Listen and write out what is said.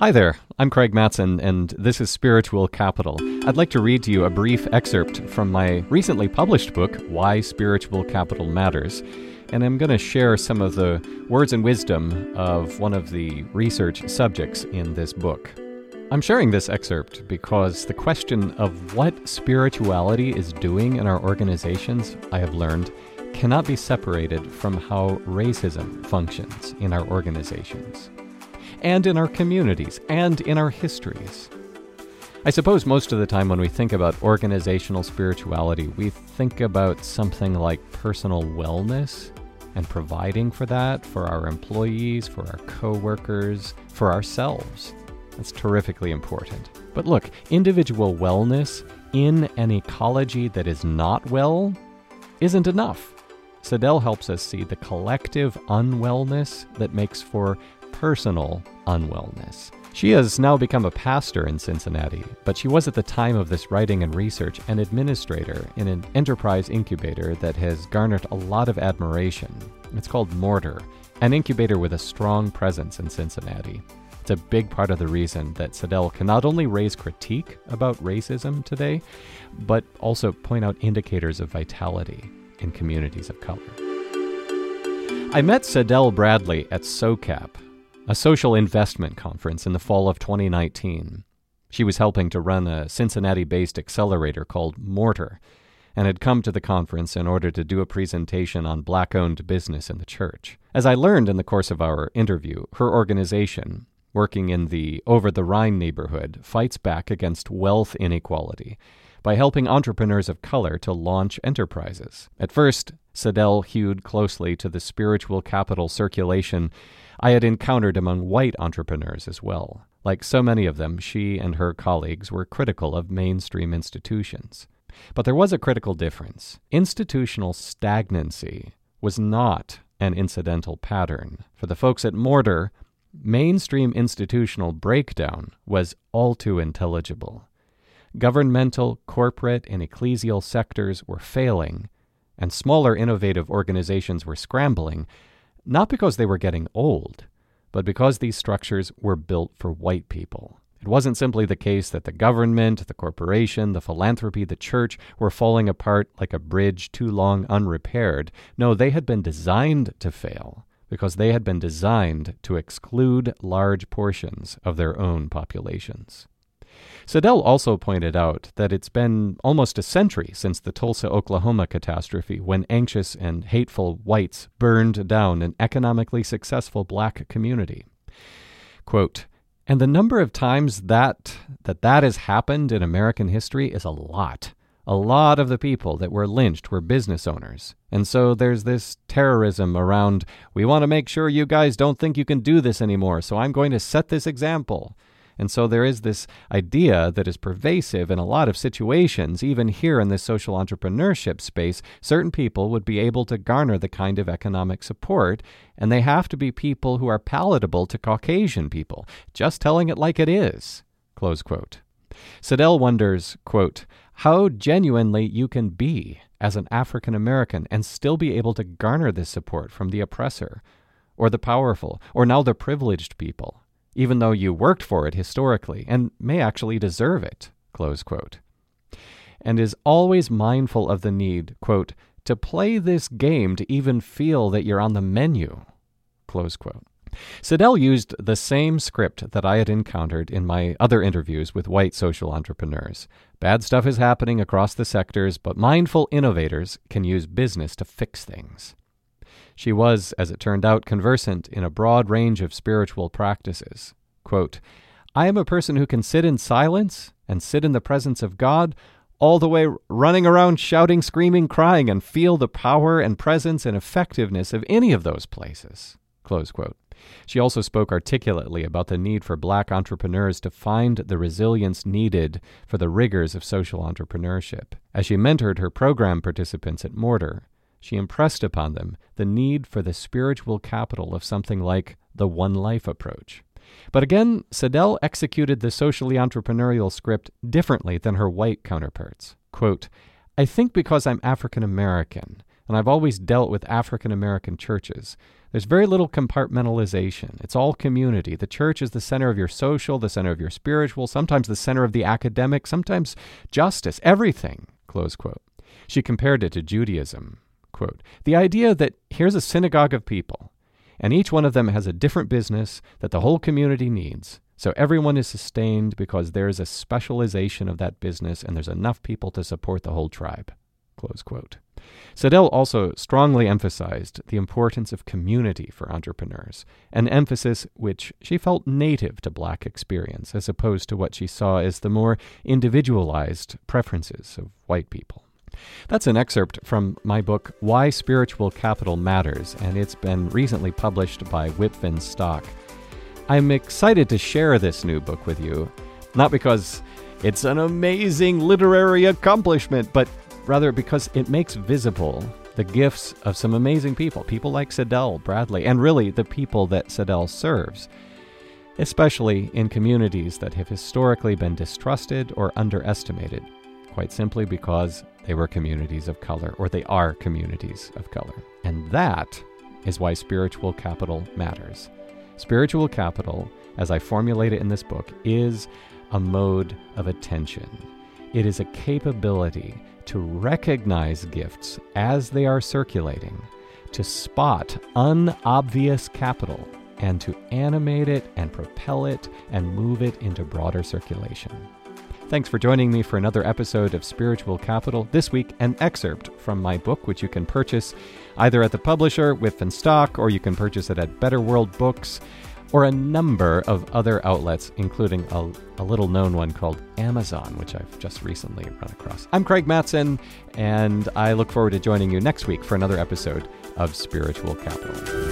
Hi there, I'm Craig Mattson, and this is Spiritual Capital. I'd like to read to you a brief excerpt from my recently published book, Why Spiritual Capital Matters. And I'm going to share some of the words and wisdom of one of the research subjects in this book. I'm sharing this excerpt because the question of what spirituality is doing in our organizations, I have learned, cannot be separated from how racism functions in our organizations and in our communities, and in our histories. I suppose most of the time when we think about organizational spirituality, we think about something like personal wellness and providing for that for our employees, for our coworkers, for ourselves. That's terrifically important. But look, individual wellness in an ecology that is not well isn't enough. Sadell helps us see the collective unwellness that makes for personal unwellness. She has now become a pastor in Cincinnati, but she was at the time of this writing and research an administrator in an enterprise incubator that has garnered a lot of admiration. It's called Mortar, an incubator with a strong presence in Cincinnati. It's a big part of the reason that Sadell can not only raise critique about racism today, but also point out indicators of vitality in communities of color. I met Sadell Bradley at SOCAP, a social investment conference in the fall of 2019. She was helping to run a Cincinnati based accelerator called Mortar and had come to the conference in order to do a presentation on black owned business in the church. As I learned in the course of our interview, her organization, working in the Over the Rhine neighborhood, fights back against wealth inequality by helping entrepreneurs of color to launch enterprises. At first, Sadell hewed closely to the spiritual capital circulation I had encountered among white entrepreneurs as well. Like so many of them, she and her colleagues were critical of mainstream institutions. But there was a critical difference. Institutional stagnancy was not an incidental pattern. For the folks at Mortar, mainstream institutional breakdown was all too intelligible. Governmental, corporate, and ecclesial sectors were failing, and smaller innovative organizations were scrambling not because they were getting old, but because these structures were built for white people. It wasn't simply the case that the government, the corporation, the philanthropy, the church were falling apart like a bridge too long unrepaired. No, they had been designed to fail because they had been designed to exclude large portions of their own populations. Sadell also pointed out that it's been almost a century since the Tulsa, Oklahoma catastrophe when anxious and hateful whites burned down an economically successful black community. Quote, and the number of times that, that that has happened in American history is a lot. A lot of the people that were lynched were business owners. And so there's this terrorism around, we want to make sure you guys don't think you can do this anymore, so I'm going to set this example. And so there is this idea that is pervasive in a lot of situations, even here in this social entrepreneurship space. Certain people would be able to garner the kind of economic support, and they have to be people who are palatable to Caucasian people, just telling it like it is. Close quote. Sadell wonders, quote, how genuinely you can be as an African American and still be able to garner this support from the oppressor, or the powerful, or now the privileged people even though you worked for it historically and may actually deserve it, and is always mindful of the need, quote, to play this game to even feel that you're on the menu, close quote. Sadell used the same script that I had encountered in my other interviews with white social entrepreneurs. Bad stuff is happening across the sectors, but mindful innovators can use business to fix things. She was, as it turned out, conversant in a broad range of spiritual practices. Quote, I am a person who can sit in silence and sit in the presence of God, all the way running around shouting, screaming, crying, and feel the power and presence and effectiveness of any of those places. Close quote. She also spoke articulately about the need for black entrepreneurs to find the resilience needed for the rigors of social entrepreneurship. As she mentored her program participants at Mortar, she impressed upon them the need for the spiritual capital of something like the one life approach. But again, Sadell executed the socially entrepreneurial script differently than her white counterparts. Quote, I think because I'm African American, and I've always dealt with African American churches. There's very little compartmentalization. It's all community. The church is the center of your social, the center of your spiritual, sometimes the center of the academic, sometimes justice, everything. Close quote. She compared it to Judaism. Quote, the idea that here's a synagogue of people, and each one of them has a different business that the whole community needs. So everyone is sustained because there's a specialization of that business and there's enough people to support the whole tribe. Close quote. Sadell also strongly emphasized the importance of community for entrepreneurs, an emphasis which she felt native to black experience, as opposed to what she saw as the more individualized preferences of white people. That's an excerpt from my book, Why Spiritual Capital Matters, and it's been recently published by Wipf Stock. I'm excited to share this new book with you, not because it's an amazing literary accomplishment, but rather because it makes visible the gifts of some amazing people, people like Sadell Bradley, and really the people that Sadell serves, especially in communities that have historically been distrusted or underestimated, quite simply because they were communities of color, or they are communities of color. And that is why spiritual capital matters. Spiritual capital, as I formulate it in this book, is a mode of attention. It is a capability to recognize gifts as they are circulating, to spot unobvious capital, and to animate it and propel it and move it into broader circulation. Thanks for joining me for another episode of Spiritual Capital. This week, an excerpt from my book, which you can purchase either at the publisher, Wipf Stock, or you can purchase it at Better World Books, or a number of other outlets, including a, a little known one called Amazon, which I've just recently run across. I'm Craig Mattson, and I look forward to joining you next week for another episode of Spiritual Capital.